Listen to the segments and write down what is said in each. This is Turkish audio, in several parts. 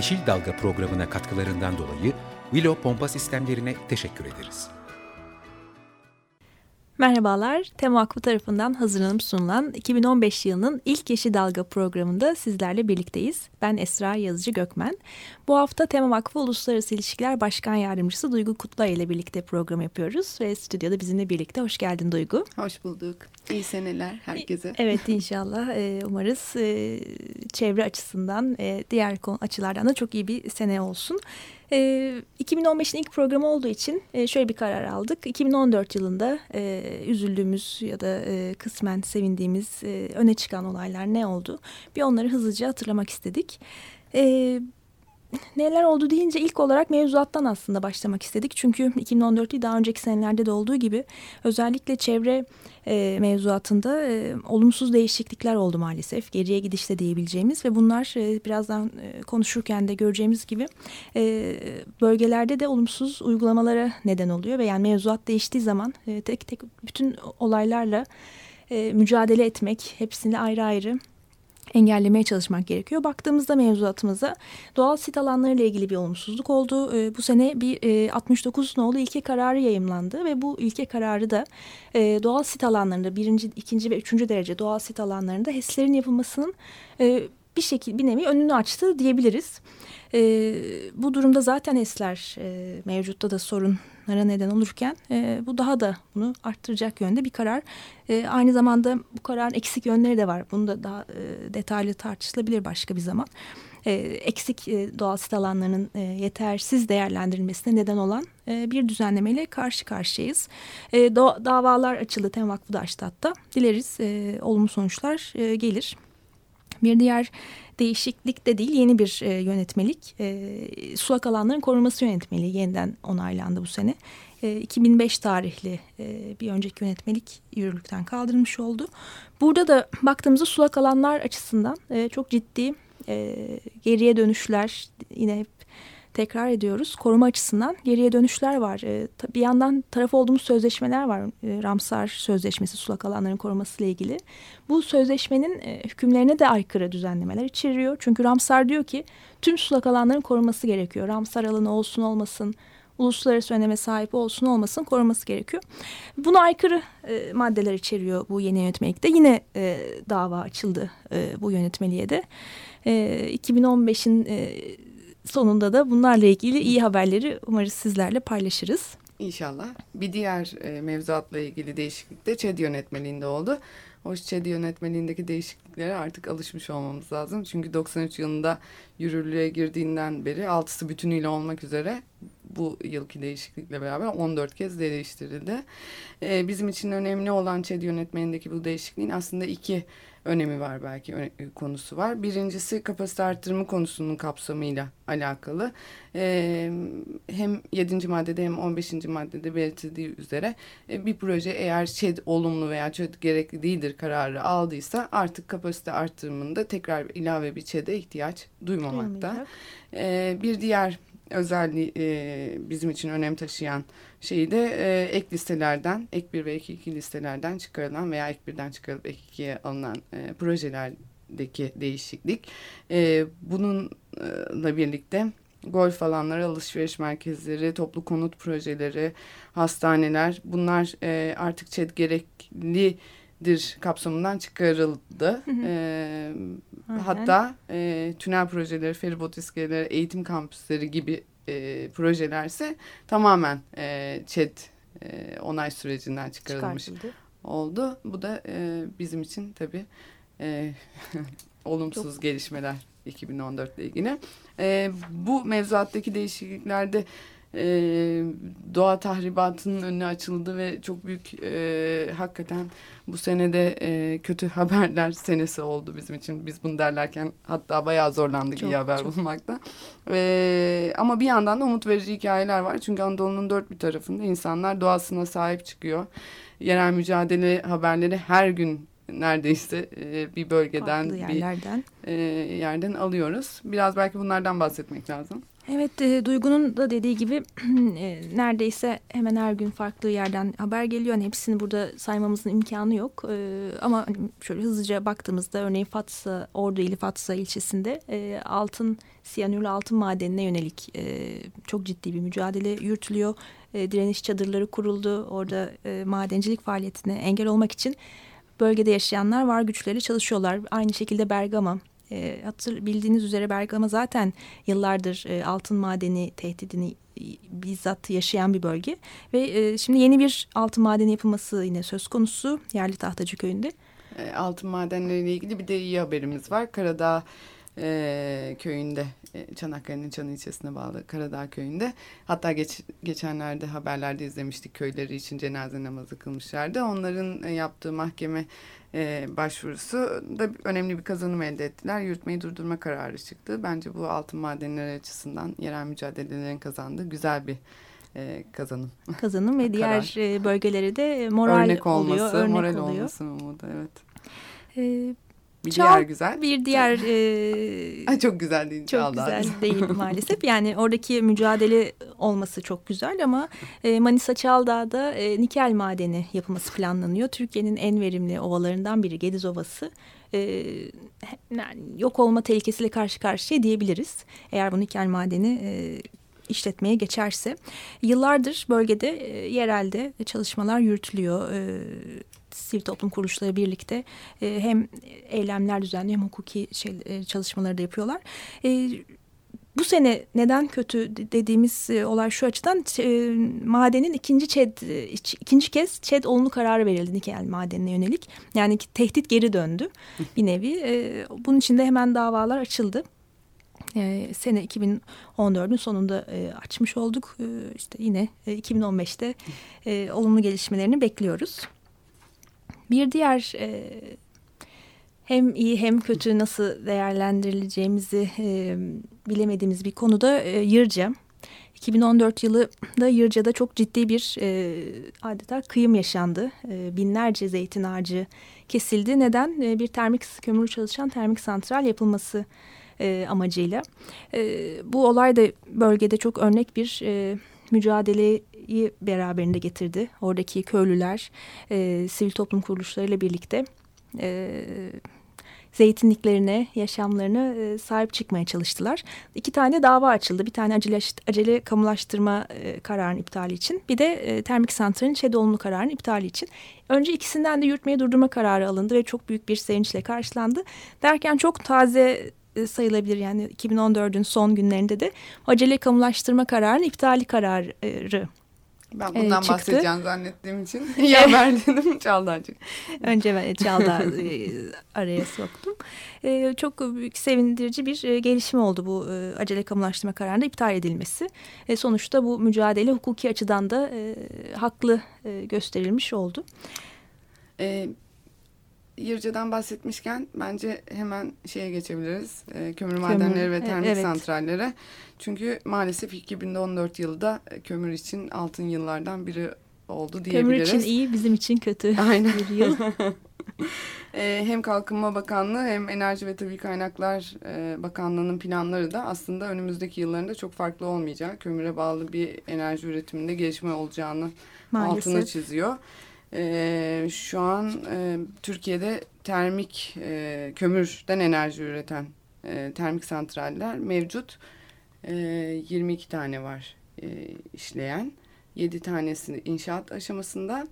Yeşil Dalga programına katkılarından dolayı Willow Pompa Sistemlerine teşekkür ederiz. Merhabalar, Tema Vakfı tarafından hazırlanıp sunulan 2015 yılının ilk Yeşil Dalga programında sizlerle birlikteyiz. Ben Esra Yazıcı Gökmen. Bu hafta Tema Vakfı Uluslararası İlişkiler Başkan Yardımcısı Duygu Kutlay ile birlikte program yapıyoruz. Ve stüdyoda bizimle birlikte. Hoş geldin Duygu. Hoş bulduk. İyi seneler herkese. Evet inşallah. Ee, umarız e, çevre açısından, e, diğer açılardan da çok iyi bir sene olsun. 2015'in ilk programı olduğu için şöyle bir karar aldık. 2014 yılında üzüldüğümüz ya da kısmen sevindiğimiz öne çıkan olaylar ne oldu? Bir onları hızlıca hatırlamak istedik neler oldu deyince ilk olarak mevzuattan aslında başlamak istedik. Çünkü 2014'te daha önceki senelerde de olduğu gibi özellikle çevre e, mevzuatında e, olumsuz değişiklikler oldu maalesef. Geriye gidişte diyebileceğimiz ve bunlar e, birazdan e, konuşurken de göreceğimiz gibi e, bölgelerde de olumsuz uygulamalara neden oluyor. Ve yani mevzuat değiştiği zaman e, tek tek bütün olaylarla e, mücadele etmek, hepsini ayrı ayrı engellemeye çalışmak gerekiyor. Baktığımızda mevzuatımıza doğal sit alanları ile ilgili bir olumsuzluk oldu. E, bu sene bir e, 69 nolu ilke kararı yayımlandı ve bu ilke kararı da e, doğal sit alanlarında birinci, ikinci ve üçüncü derece doğal sit alanlarında HES'lerin yapılmasının e, bir şekilde bir nevi önünü açtı diyebiliriz. E, bu durumda zaten HES'ler e, mevcutta da sorunlara neden olurken e, bu daha da bunu arttıracak yönde bir karar. E, aynı zamanda bu kararın eksik yönleri de var. Bunu da daha e, detaylı tartışılabilir başka bir zaman. E, eksik e, doğal sit alanlarının e, yetersiz değerlendirilmesine neden olan e, bir düzenlemeyle karşı karşıyayız. E, do, davalar açıldı Tem Vakfı da açtı hatta. Dileriz e, olumlu sonuçlar e, gelir. Bir diğer değişiklik de değil yeni bir e, yönetmelik. E, sulak alanların korunması yönetmeliği yeniden onaylandı bu sene. E, 2005 tarihli e, bir önceki yönetmelik yürürlükten kaldırılmış oldu. Burada da baktığımızda sulak alanlar açısından e, çok ciddi e, geriye dönüşler yine hep tekrar ediyoruz. Koruma açısından geriye dönüşler var. E, bir yandan taraf olduğumuz sözleşmeler var. E, Ramsar Sözleşmesi sulak alanların koruması ile ilgili. Bu sözleşmenin e, hükümlerine de aykırı düzenlemeler içeriyor. Çünkü Ramsar diyor ki tüm sulak alanların korunması gerekiyor. Ramsar alanı olsun olmasın, uluslararası öneme sahip olsun olmasın koruması gerekiyor. Buna aykırı e, maddeler içeriyor bu yeni yönetmelikte. Yine e, dava açıldı e, bu yönetmeliğe de. E, 2015'in e, sonunda da bunlarla ilgili iyi haberleri umarız sizlerle paylaşırız. İnşallah. Bir diğer e, mevzuatla ilgili değişiklik de ÇED yönetmeliğinde oldu. O ÇED yönetmeliğindeki değişikliklere artık alışmış olmamız lazım. Çünkü 93 yılında yürürlüğe girdiğinden beri altısı bütünüyle olmak üzere bu yılki değişiklikle beraber 14 kez değiştirildi. Ee, bizim için önemli olan ÇED yönetmenindeki bu değişikliğin aslında iki önemi var belki e, konusu var. Birincisi kapasite arttırma konusunun kapsamıyla alakalı. Ee, hem 7. maddede hem 15. maddede belirtildiği üzere e, bir proje eğer ÇED olumlu veya ÇED gerekli değildir kararı aldıysa artık kapasite arttırımında tekrar ilave bir ÇED'e ihtiyaç duymamakta. Bir diğer özelliği e, bizim için önem taşıyan şeyi de e, ek listelerden, ek 1 ve ek 2 listelerden çıkarılan veya ek 1'den çıkarılıp ek 2'ye alınan e, projelerdeki değişiklik. E, bununla birlikte golf alanları, alışveriş merkezleri, toplu konut projeleri, hastaneler bunlar e, artık ÇED gerekli dir kapsamından çıkarıldı. Hı hı. E, hatta e, tünel projeleri, feribot iskeleleri, eğitim kampüsleri gibi e, projelerse tamamen e, ÇED e, onay sürecinden çıkarılmış Çıkartıldı. oldu. Bu da e, bizim için tabii e, olumsuz Çok... gelişmeler 2014 ile ilgili. E, bu mevzuattaki değişikliklerde e, doğa tahribatının önüne açıldı ve çok büyük e, hakikaten bu senede e, kötü haberler senesi oldu bizim için. Biz bunu derlerken hatta bayağı zorlandık Çok, iyi haber çok. bulmakta. E, ama bir yandan da umut verici hikayeler var. Çünkü Anadolu'nun dört bir tarafında insanlar doğasına sahip çıkıyor. Yerel mücadele haberleri her gün neredeyse e, bir bölgeden Farklı bir e, yerden alıyoruz. Biraz belki bunlardan bahsetmek lazım. Evet, e, Duygu'nun da dediği gibi e, neredeyse hemen her gün farklı yerden haber geliyor. Hani hepsini burada saymamızın imkanı yok. E, ama hani şöyle hızlıca baktığımızda örneğin Fatsa, Ordu ili Fatsa ilçesinde e, altın, siyanürlü altın madenine yönelik e, çok ciddi bir mücadele yürütülüyor. E, direniş çadırları kuruldu. Orada e, madencilik faaliyetine engel olmak için bölgede yaşayanlar var güçleri çalışıyorlar. Aynı şekilde Bergama. E, hatır, bildiğiniz üzere Bergama zaten yıllardır e, altın madeni tehdidini bizzat yaşayan bir bölge. Ve e, şimdi yeni bir altın madeni yapılması yine söz konusu Yerli Tahtacı Köyü'nde. E, altın madenleriyle ilgili bir de iyi haberimiz var. Karadağ e, köyünde, e, Çanakkale'nin Çan ilçesine bağlı Karadağ köyünde. Hatta geç, geçenlerde haberlerde izlemiştik köyleri için cenaze namazı kılmışlardı. Onların e, yaptığı mahkeme e, başvurusu da önemli bir kazanım elde ettiler. Yürütmeyi durdurma kararı çıktı. Bence bu altın madenleri açısından yerel mücadelelerin kazandığı güzel bir e, kazanım. Kazanım ve diğer e, bölgelere de moral örnek olması, oluyor. Örnek moral oluyor. olması umudu evet. E, Bir Çal- diğer güzel. bir diğer e, Ay, çok güzel değil. Çok güzel değil maalesef. Yani oradaki mücadele olması çok güzel ama e, Manisa Çaldağ'da e, nikel madeni yapılması planlanıyor. Türkiye'nin en verimli ovalarından biri Gediz Ovası. E, yani yok olma tehlikesiyle karşı karşıya diyebiliriz. Eğer bu nikel madeni e, işletmeye geçerse. Yıllardır bölgede e, yerelde çalışmalar yürütülüyor. E, sivil toplum kuruluşları birlikte e, hem eylemler düzenliyor hem hukuki şey, e, çalışmaları da yapıyorlar. E, bu sene neden kötü de- dediğimiz e, olay şu açıdan e, madenin ikinci ÇED e, ikinci kez ÇED olumlu kararı verildi nikel madenine yönelik. Yani tehdit geri döndü bir nevi. E, bunun için de hemen davalar açıldı. E, sene 2014'ün sonunda e, açmış olduk. E, işte yine e, 2015'te e, olumlu gelişmelerini bekliyoruz. Bir diğer e, hem iyi hem kötü nasıl değerlendirileceğimizi e, bilemediğimiz bir konuda e, Yırca. 2014 yılında Yırca'da çok ciddi bir e, adeta kıyım yaşandı. E, binlerce zeytin ağacı kesildi. Neden? E, bir termik kömürü çalışan termik santral yapılması e, amacıyla. E, bu olay da bölgede çok örnek bir e, mücadeleyi beraberinde getirdi. Oradaki köylüler, e, sivil toplum kuruluşlarıyla birlikte e, zeytinliklerine, yaşamlarına e, sahip çıkmaya çalıştılar. İki tane dava açıldı. Bir tane acele, acele kamulaştırma e, kararının iptali için. Bir de e, termik santralin ÇED olumlu kararının iptali için. Önce ikisinden de yürütmeye durdurma kararı alındı ve çok büyük bir sevinçle karşılandı. Derken çok taze e, sayılabilir yani 2014'ün son günlerinde de acele kamulaştırma kararının iptali kararı Ben e, bundan çıktı. bahsedeceğim zannettiğim için ya verdim Çağla'cığım. Önce ben Çağla e, araya soktum. E, çok büyük sevindirici bir e, gelişme oldu bu e, acele kamulaştırma kararında iptal edilmesi. E, sonuçta bu mücadele hukuki açıdan da e, haklı e, gösterilmiş oldu. Ee, Yırca'dan bahsetmişken bence hemen şeye geçebiliriz. Ee, kömür madenleri ve e, termik evet. santrallere. Çünkü maalesef 2014 yılı da kömür için altın yıllardan biri oldu Kömür diyebiliriz. için iyi, bizim için kötü Aynen. bir yıl. Ee, hem Kalkınma Bakanlığı hem Enerji ve Tabii Kaynaklar e, Bakanlığı'nın planları da aslında önümüzdeki yıllarında çok farklı olmayacak. Kömüre bağlı bir enerji üretiminde gelişme olacağını Maalesef. çiziyor. Ee, şu an e, Türkiye'de termik e, kömürden enerji üreten e, termik santraller mevcut. E, 22 tane var e, işleyen. 7 tanesi inşaat aşamasında.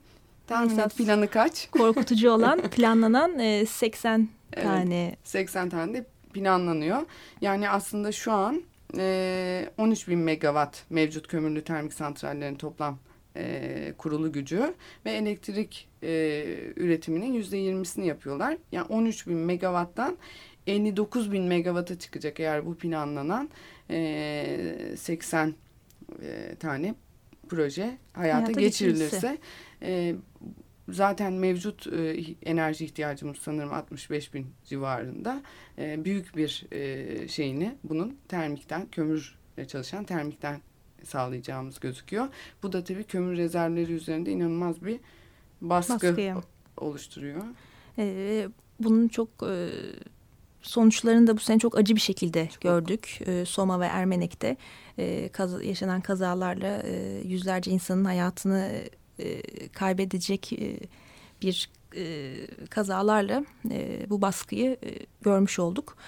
Tahmin Esas- planı kaç? Korkutucu olan planlanan e, 80 Evet. tane 80 tane de planlanıyor. Yani aslında şu an e, 13 bin megawatt mevcut kömürlü termik santrallerin toplam e, kurulu gücü ve elektrik e, üretiminin yüzde yirmisini yapıyorlar. Yani 13 bin megawatttan 59 bin megawatta çıkacak eğer bu planlanan e, 80 e, tane proje hayata, Hayata geçirilirse e, zaten mevcut e, enerji ihtiyacımız sanırım 65 bin civarında e, büyük bir e, şeyini bunun termikten kömürle çalışan termikten sağlayacağımız gözüküyor. Bu da tabii kömür rezervleri üzerinde inanılmaz bir baskı Baskıya. oluşturuyor. Ee, bunun çok e, sonuçlarını da bu sene çok acı bir şekilde gördük. E, Soma ve Ermenek'te e, kaz- yaşanan kazalarla e, yüzlerce insanın hayatını e, kaybedecek e, bir e, kazalarla e, bu baskıyı e, görmüş olduk. E,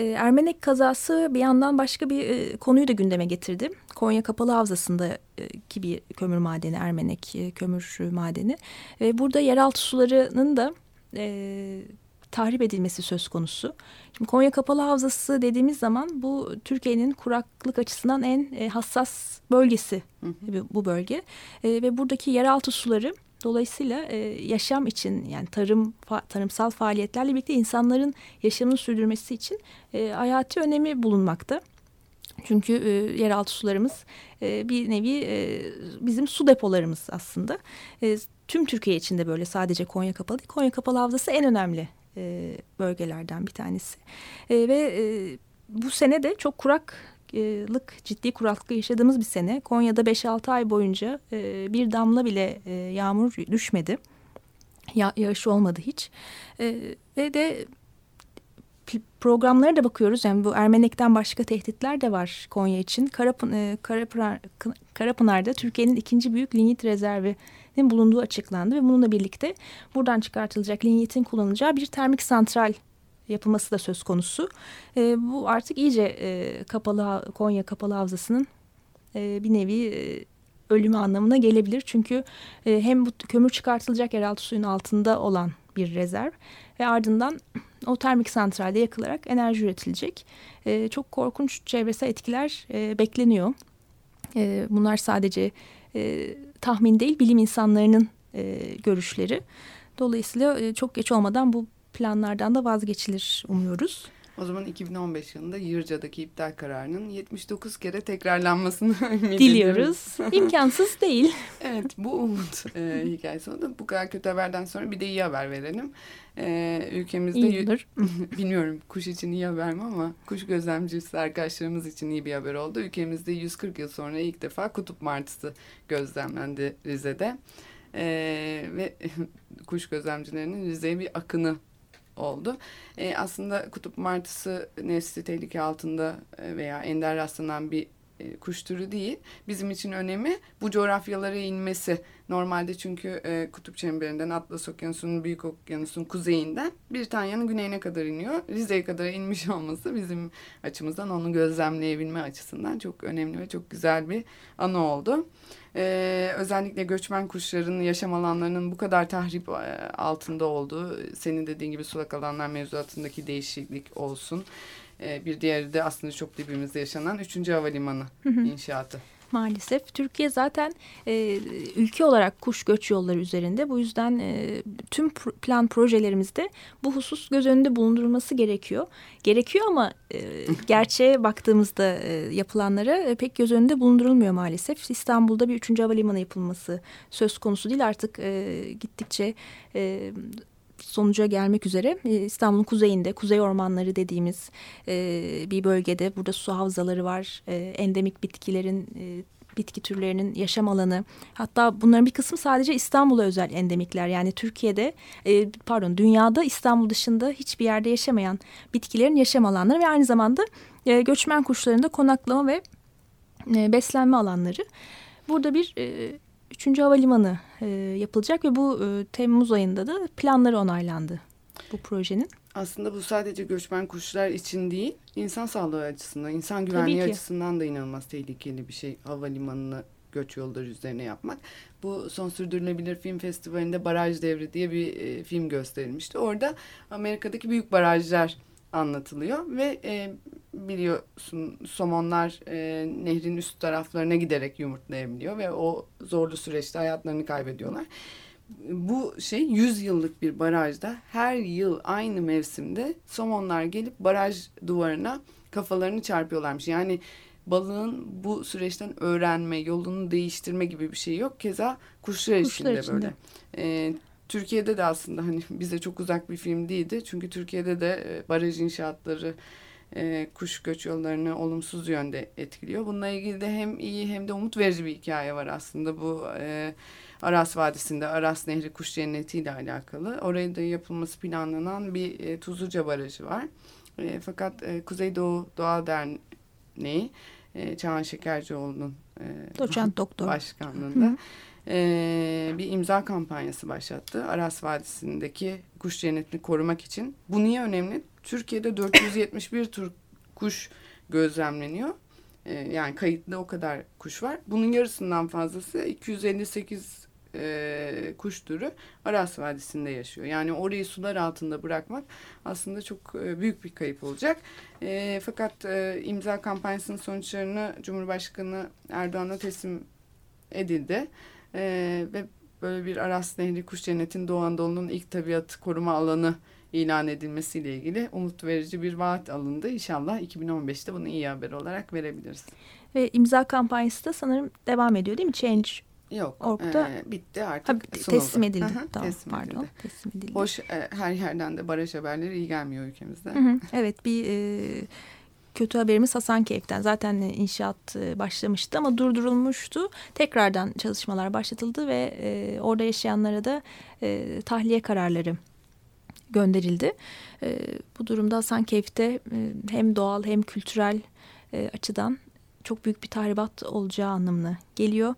Ermenek kazası bir yandan başka bir e, konuyu da gündeme getirdi. Konya Kapalı Havzası'ndaki bir kömür madeni, Ermenek e, kömür madeni. Ve burada yeraltı sularının da e, tahrip edilmesi söz konusu. Şimdi Konya Kapalı Havzası dediğimiz zaman bu Türkiye'nin kuraklık açısından en e, hassas bölgesi Hı hı. bu- bu bölge. E, ve buradaki yeraltı suları dolayısıyla e, yaşam için yani tarım fa- tarımsal faaliyetlerle birlikte insanların yaşamını sürdürmesi için e, hayati önemi bulunmakta. Çünkü e, yeraltı sularımız e, bir nevi e, bizim su depolarımız aslında. E, tüm Türkiye için de böyle sadece Konya Kapalı. Konya Kapalı Havzası en önemli e, bölgelerden bir tanesi. E, ve e, bu sene de çok kuraklık, ciddi kuraklık yaşadığımız bir sene. Konya'da 5-6 ay boyunca e, bir damla bile e, yağmur düşmedi. Ya, yağış olmadı hiç. E, ve de programlara da bakıyoruz. Yani bu Ermenek'ten başka tehditler de var Konya için. Karapınar'da Türkiye'nin ikinci büyük linyit rezervinin bulunduğu açıklandı. Ve bununla birlikte buradan çıkartılacak linyitin kullanılacağı bir termik santral yapılması da söz konusu. E, bu artık iyice e, kapalı Konya Kapalı Havzası'nın e, bir nevi e, ölümü anlamına gelebilir. Çünkü e, hem bu kömür çıkartılacak yeraltı suyun altında olan bir rezerv ve ardından o termik santralde yakılarak enerji üretilecek. E, çok korkunç çevresel etkiler e, bekleniyor. E, bunlar sadece e, tahmin değil bilim insanlarının e, görüşleri. Dolayısıyla e, çok geç olmadan bu planlardan da vazgeçilir umuyoruz. O zaman 2015 yılında Yırca'daki iptal kararının 79 kere tekrarlanmasını. Diliyoruz. İmkansız değil. Evet bu umut e, hikayesi oldu. Bu kadar kötü haberden sonra bir de iyi haber verelim. E, ülkemizde İyi bilmiyorum kuş için iyi haber mi ama kuş gözlemcisi arkadaşlarımız için iyi bir haber oldu. Ülkemizde 140 yıl sonra ilk defa kutup martısı gözlemlendi Rize'de. E, ve kuş gözlemcilerinin Rize'ye bir akını oldu. E, aslında kutup martısı nesli tehlike altında e, veya ender rastlanan bir e, kuş türü değil. Bizim için önemi bu coğrafyalara inmesi. Normalde çünkü e, kutup çemberinden Atlas Okyanusu'nun Büyük Okyanus'un kuzeyinden Britanya'nın güneyine kadar iniyor. Rize'ye kadar inmiş olması bizim açımızdan onu gözlemleyebilme açısından çok önemli ve çok güzel bir anı oldu. Ee, özellikle göçmen kuşların yaşam alanlarının bu kadar tahrip e, altında olduğu, senin dediğin gibi sulak alanlar mevzuatındaki değişiklik olsun. Ee, bir diğeri de aslında çok dibimizde yaşanan 3. Havalimanı inşaatı. Maalesef Türkiye zaten e, ülke olarak kuş göç yolları üzerinde. Bu yüzden e, tüm plan projelerimizde bu husus göz önünde bulundurulması gerekiyor. Gerekiyor ama e, gerçeğe baktığımızda e, yapılanlara e, pek göz önünde bulundurulmuyor maalesef. İstanbul'da bir üçüncü havalimanı yapılması söz konusu değil artık e, gittikçe e, sonuca gelmek üzere e, İstanbul'un kuzeyinde kuzey ormanları dediğimiz e, bir bölgede burada su havzaları var. E, endemik bitkilerin bitki türlerinin yaşam alanı. Hatta bunların bir kısmı sadece İstanbul'a özel endemikler. Yani Türkiye'de pardon dünyada İstanbul dışında hiçbir yerde yaşamayan bitkilerin yaşam alanları ve aynı zamanda e, göçmen kuşların da konaklama ve beslenme alanları. Burada bir Üçüncü havalimanı e, yapılacak ve bu e, Temmuz ayında da planları onaylandı bu projenin. Aslında bu sadece göçmen kuşlar için değil, insan sağlığı açısından, insan güvenliği açısından da inanılmaz tehlikeli bir şey havalimanını göç yolları üzerine yapmak. Bu son sürdürülebilir film festivalinde Baraj Devri diye bir e, film gösterilmişti. Orada Amerika'daki büyük barajlar anlatılıyor ve e, biliyorsun somonlar e, nehrin üst taraflarına giderek yumurtlayabiliyor ve o zorlu süreçte hayatlarını kaybediyorlar. Bu şey 100 yıllık bir barajda her yıl aynı mevsimde somonlar gelip baraj duvarına kafalarını çarpıyorlarmış. Yani balığın bu süreçten öğrenme, yolunu değiştirme gibi bir şey yok. Keza kuşlar, Kuşlar için de için böyle. E, Türkiye'de de aslında hani bize çok uzak bir film değildi. Çünkü Türkiye'de de e, baraj inşaatları e, kuş göç yollarını olumsuz yönde etkiliyor. Bununla ilgili de hem iyi hem de umut verici bir hikaye var aslında bu e, Aras Vadisi'nde Aras Nehri Kuş Cenneti ile alakalı. Oraya da yapılması planlanan bir e, Tuzluca Barajı var. E, fakat e, Kuzeydoğu Doğa Derneği e, Çağan Şekercioğlu'nun e, Doçent doktor. başkanlığında Hı. E, bir imza kampanyası başlattı. Aras Vadisi'ndeki kuş cennetini korumak için. Bu niye önemli? Türkiye'de 471 tür kuş gözlemleniyor. E, yani kayıtlı o kadar kuş var. Bunun yarısından fazlası 258 e, kuş türü Aras Vadisi'nde yaşıyor. Yani orayı sular altında bırakmak aslında çok e, büyük bir kayıp olacak. E, fakat e, imza kampanyasının sonuçlarını Cumhurbaşkanı Erdoğan'a teslim edildi. E, ve böyle bir Aras Nehri Kuş Cenneti'nin Doğu Anadolu'nun ilk tabiat koruma alanı ilan edilmesiyle ilgili umut verici bir vaat alındı. İnşallah 2015'te bunu iyi haber olarak verebiliriz. Ve imza kampanyası da sanırım devam ediyor değil mi? Change Yok. Ork'ta- e, bitti artık. ha, sunuldu. teslim edildi. Hı, tamam teslim pardon. edildi. Teslim edildi. Hoş e, her yerden de baraj haberleri iyi gelmiyor ülkemizde. Hı hı, Evet bir e, kötü haberimiz Hasankeyf'ten. Zaten e, inşaat e, başlamıştı ama durdurulmuştu. Tekrardan çalışmalar başlatıldı ve e, orada yaşayanlara da tahliye kararları gönderildi. Bu durumda Hasankeyf'te e, hem doğal hem kültürel açıdan çok büyük bir tahribat olacağı anlamına geliyor.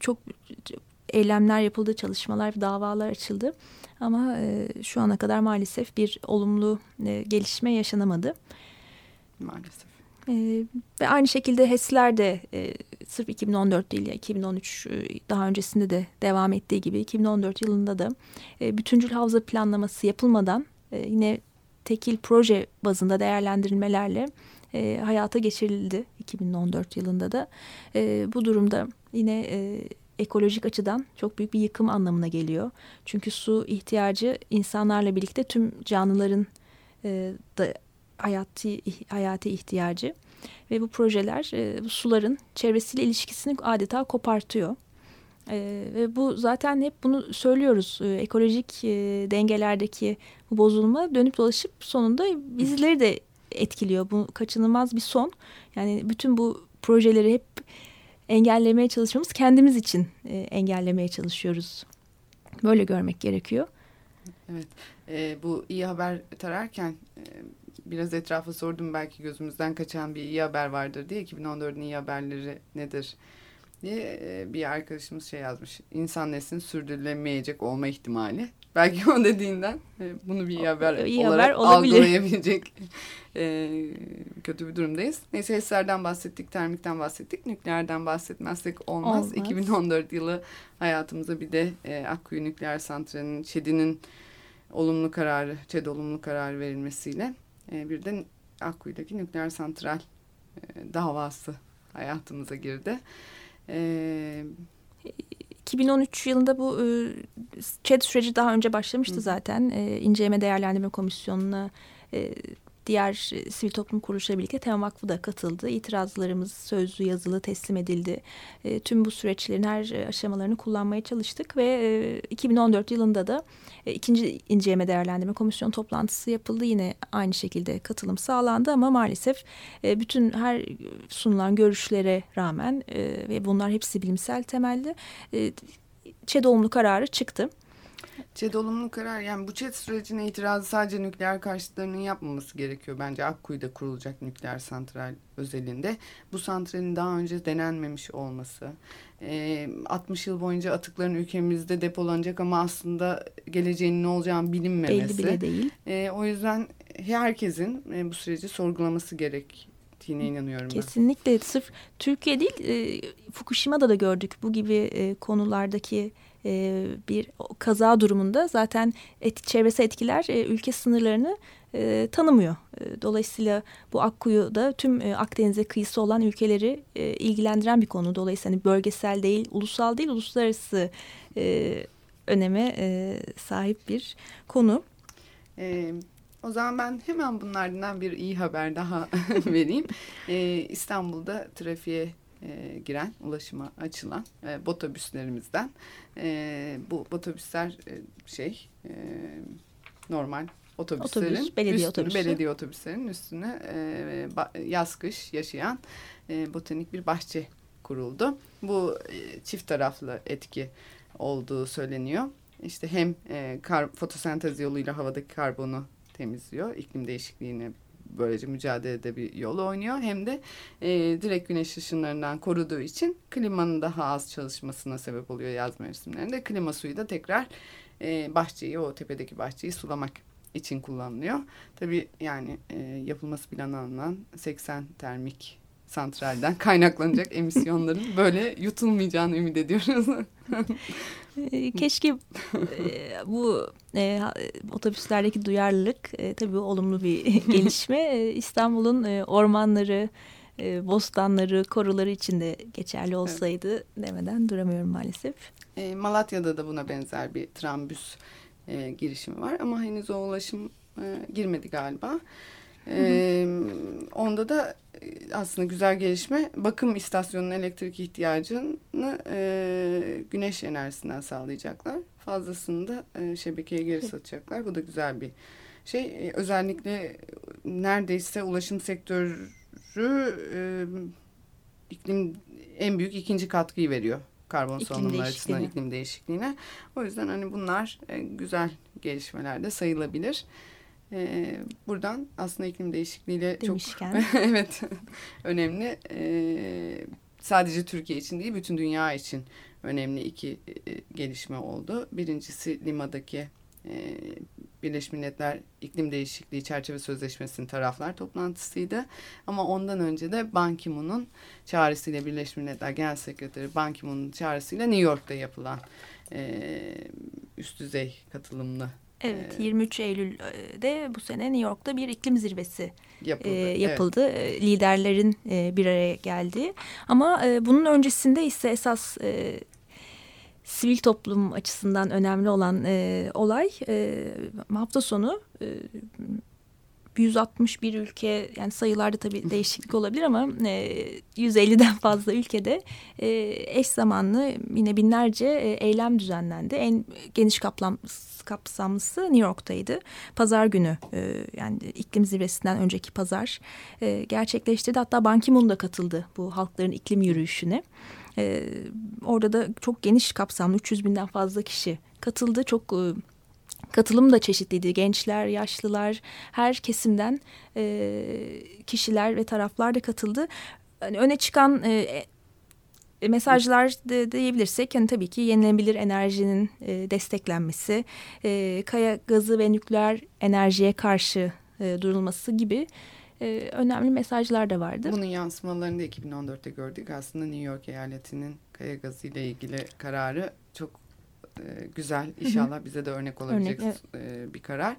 Çok eylemler yapıldı, çalışmalar, davalar açıldı. Ama şu ana kadar maalesef bir olumlu gelişme yaşanamadı. Maalesef. E, ve aynı şekilde HES'ler de e, sırf 2014 değil ya 2013 e, daha öncesinde de devam ettiği gibi 2014 yılında da e, bütüncül havza planlaması yapılmadan e, yine tekil proje bazında değerlendirilmelerle e, hayata geçirildi 2014 yılında da. E, bu durumda yine e, ekolojik açıdan çok büyük bir yıkım anlamına geliyor. Çünkü su ihtiyacı insanlarla birlikte tüm canlıların e, da hayati hayati ihtiyacı ve bu projeler e, bu suların çevresiyle ilişkisini adeta kopartıyor. E, ve bu zaten hep bunu söylüyoruz. E, ekolojik e, dengelerdeki bu bozulma dönüp dolaşıp sonunda bizleri de etkiliyor. Bu kaçınılmaz bir son. Yani bütün bu projeleri hep engellemeye çalışmamız kendimiz için e, engellemeye çalışıyoruz. Böyle görmek gerekiyor. Evet. E, bu iyi haber tararken e, biraz etrafa sordum belki gözümüzden kaçan bir iyi haber vardır diye 2014'ün iyi haberleri nedir diye e, bir arkadaşımız şey yazmış. İnsan neslinin sürdürülemeyecek olma ihtimali. Belki o dediğinden e, bunu bir iyi haber İyi olarak haber olabilir. algılayabilecek e, kötü bir durumdayız. Neyse HES'lerden bahsettik, termikten bahsettik, nükleerden bahsetmezsek olmaz. Olmaz. 2014 yılı hayatımıza bir de Akkuyu Nükleer Santrali'nin, ÇED'inin olumlu kararı, ÇED olumlu karar verilmesiyle e, bir de Akkuyu'daki nükleer santral e, davası hayatımıza girdi. E, 2013 yılında bu e, ÇED süreci daha önce başlamıştı Hı. zaten. E, İnceleme Değerlendirme Komisyonu'na e, diğer e, sivil toplum kuruluşları birlikte Tema Vakfı da katıldı. İtirazlarımız sözlü yazılı teslim edildi. E, tüm bu süreçlerin her e, aşamalarını kullanmaya çalıştık ve e, 2014 yılında da e, ikinci inceleme değerlendirme komisyonu toplantısı yapıldı. Yine aynı şekilde katılım sağlandı ama maalesef e, bütün her sunulan görüşlere rağmen e, ve bunlar hepsi bilimsel temelli e, ÇED olumlu kararı çıktı. ÇED olumlu karar yani bu ÇED sürecine itirazı sadece nükleer karşıtlarının yapmaması gerekiyor bence Akkuyu'da kurulacak nükleer santral özelinde. Bu santralin daha önce denenmemiş olması, e, 60 yıl boyunca atıkların ülkemizde depolanacak ama aslında geleceğinin ne olacağını bilinmemesi. Belli bile değil. E, o yüzden herkesin e, bu süreci sorgulaması gerektiğine inanıyorum ben. Kesinlikle sırf Türkiye değil e, Fukushima'da da gördük bu gibi e, konulardaki e, bir kaza durumunda zaten et, çevresel etkiler e, ülke sınırlarını e, tanımıyor. E, dolayısıyla bu Akkuyu da tüm e, Akdeniz'e kıyısı olan ülkeleri e, ilgilendiren bir konu. Dolayısıyla hani bölgesel değil, ulusal değil, uluslararası e, öneme e, sahip bir konu. E, O zaman ben hemen bunlardan bir iyi haber daha vereyim. Ee, İstanbul'da trafiğe e, giren, ulaşıma açılan e, botobüslerimizden. E, bu botobüsler e, şey e, normal otobüslerin Otobüs, belediye üstünü, otobüsü. belediye otobüslerinin üstüne e, yaz kış yaşayan e, botanik bir bahçe kuruldu. Bu e, çift taraflı etki olduğu söyleniyor. İşte hem e, kar, fotosentez yoluyla havadaki karbonu temizliyor, iklim değişikliğine böylece mücadelede bir yol oynuyor. Hem de e, direkt güneş ışınlarından koruduğu için klimanın daha az çalışmasına sebep oluyor yaz mevsimlerinde. Klima suyu da tekrar e, bahçeyi, o tepedeki bahçeyi sulamak için kullanılıyor. Tabii yani e, yapılması planlanan 80 termik santralden kaynaklanacak emisyonların böyle yutulmayacağını ümit ediyoruz. E, Keşke e, bu e, otobüslerdeki duyarlılık e, tabii olumlu bir gelişme. E, İstanbul'un e, ormanları, e, bostanları, koruları için de geçerli olsaydı demeden duramıyorum maalesef. E, Malatya'da da buna benzer bir trambüs e, girişimi var ama henüz o ulaşım e, girmedi galiba. E, onda da aslında güzel gelişme bakım istasyonunun elektrik ihtiyacını e, güneş enerjisinden sağlayacaklar. Fazlasını da e, şebekeye geri satacaklar. Bu da güzel bir şey. E, özellikle neredeyse ulaşım sektörü e, iklim en büyük ikinci katkıyı veriyor karbon İklim salınımları açısından iklim değişikliğine. O yüzden hani bunlar e, güzel gelişmeler de sayılabilir. E, buradan aslında iklim değişikliğiyle Demişken. çok evet önemli. E, sadece Türkiye için değil bütün dünya için önemli iki e, gelişme oldu. Birincisi Lima'daki e, Birleşmiş Milletler İklim Değişikliği Çerçeve Sözleşmesi'nin taraflar toplantısıydı. Ama ondan önce de Ban Ki-moon'un çağrısıyla Birleşmiş Milletler Genel Sekreteri Ban Ki-moon'un çağrısıyla New York'ta yapılan e, üst düzey katılımlı Evet, Evet. 23 Eylül'de bu sene New York'ta bir iklim zirvesi yapıldı. e, Evet. yapıldı. E, Liderlerin e, bir araya geldiği. Ama e, bunun öncesinde ise esas e, sivil toplum açısından önemli olan e, olay e, hafta sonu e, 161 ülke yani sayılarda tabii değişiklik olabilir ama e, 150'den fazla ülkede e, eş zamanlı yine binlerce e, eylem düzenlendi. En geniş kaplam, kapsamlısı New York'taydı. Pazar günü e, yani iklim zirvesinden önceki pazar e, gerçekleştirdi. Hatta Ban Ki-moon da katıldı bu halkların iklim yürüyüşüne. E, orada da çok geniş kapsamlı 300 binden fazla kişi katıldı. Çok e, katılım da çeşitliydi. Gençler, yaşlılar, her kesimden e, kişiler ve taraflar da katıldı. Hani öne çıkan e, e, mesajlar de, diyebilirsek yani tabii ki yenilenebilir enerjinin e, desteklenmesi, e, kaya gazı ve nükleer enerjiye karşı e, durulması gibi e, önemli mesajlar da vardı. Bunun yansımalarını da 2014'te gördük. Aslında New York eyaletinin kaya gazı ile ilgili kararı çok e, güzel. İnşallah bize de örnek olabilecek Örnek, e, bir karar.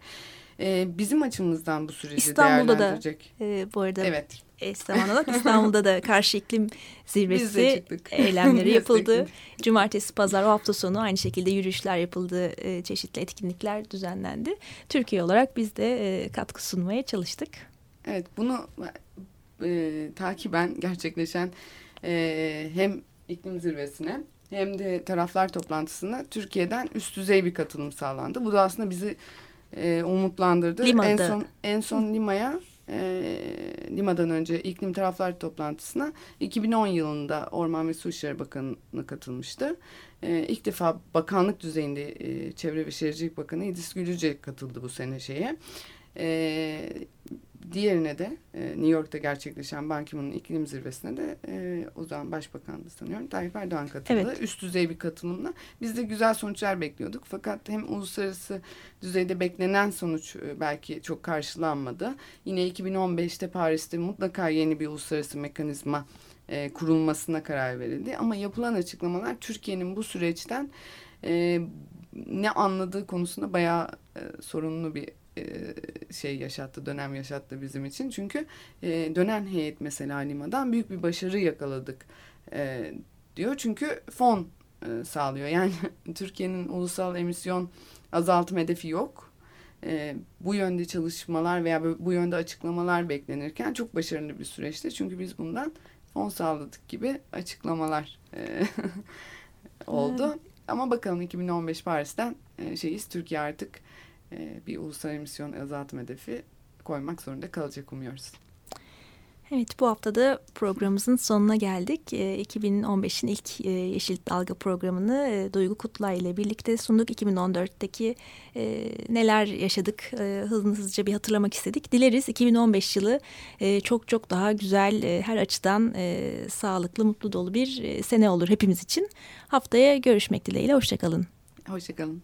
E, bizim açımızdan bu süreci İstanbul'da da değerlendirecek. E, bu arada Evet. eş zamanlı İstanbul'da da karşı iklim zirvesi eylemleri yapıldı. Cumartesi, pazar o hafta sonu aynı şekilde yürüyüşler yapıldı, e, çeşitli etkinlikler düzenlendi. Türkiye olarak biz de e, katkı sunmaya çalıştık. Evet bunu e, takiben gerçekleşen e, hem iklim zirvesine hem de taraflar toplantısına Türkiye'den üst düzey bir katılım sağlandı. Bu da aslında bizi e, umutlandırdı. Lima'da. En son en son Lima'ya e, Lima'dan önce iklim taraflar toplantısına 2010 yılında Orman ve Su İşleri Bakanı katılmıştı. E, ilk defa bakanlık düzeyinde e, Çevre ve Şehircilik Bakanı İdris Gülüce katıldı bu sene şeye. E, diğerine de e, New York'ta gerçekleşen Ban Ki-moon'un iklim zirvesine de e, o zaman Başbakandı sanıyorum Tayyip Erdoğan katıldı. Evet. Üst düzey bir katılımla. Biz de güzel sonuçlar bekliyorduk. Fakat hem uluslararası düzeyde beklenen sonuç e, belki çok karşılanmadı. Yine 2015'te Paris'te mutlaka yeni bir uluslararası mekanizma e, kurulmasına karar verildi. Ama yapılan açıklamalar Türkiye'nin bu süreçten e, ne anladığı konusunda bayağı e, sorunlu bir şey yaşattı, dönem yaşattı bizim için. Çünkü dönen heyet mesela Lima'dan büyük bir başarı yakaladık diyor. Çünkü fon sağlıyor. Yani Türkiye'nin ulusal emisyon azaltım hedefi yok. e, bu yönde çalışmalar veya bu yönde açıklamalar beklenirken çok başarılı bir süreçti. Çünkü biz bundan fon sağladık gibi açıklamalar e, oldu. Evet. Ama bakalım 2015 Paris'ten e, şeyiz Türkiye artık bir ulusal emisyon azaltma hedefi koymak zorunda kalacak umuyoruz. Evet bu haftada programımızın sonuna geldik. E, 2015'in ilk e, Yeşil Dalga programını e, Duygu Kutlay ile birlikte sunduk. 2014'teki e, neler yaşadık e, hızlıca bir hatırlamak istedik. Dileriz 2015 yılı e, çok çok daha güzel e, her açıdan e, sağlıklı mutlu dolu bir e, sene olur hepimiz için. Haftaya görüşmek dileğiyle hoşçakalın. Hoşçakalın.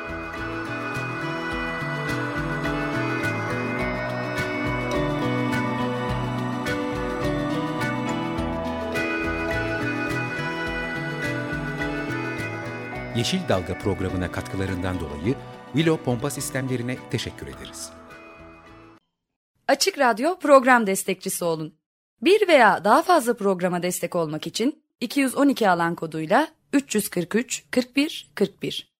Yeşil Dalga programına katkılarından dolayı Willow Pompa Sistemlerine teşekkür ederiz. Açık Radyo program destekçisi olun. Bir veya daha fazla programa destek olmak için 212 alan koduyla 343 41 41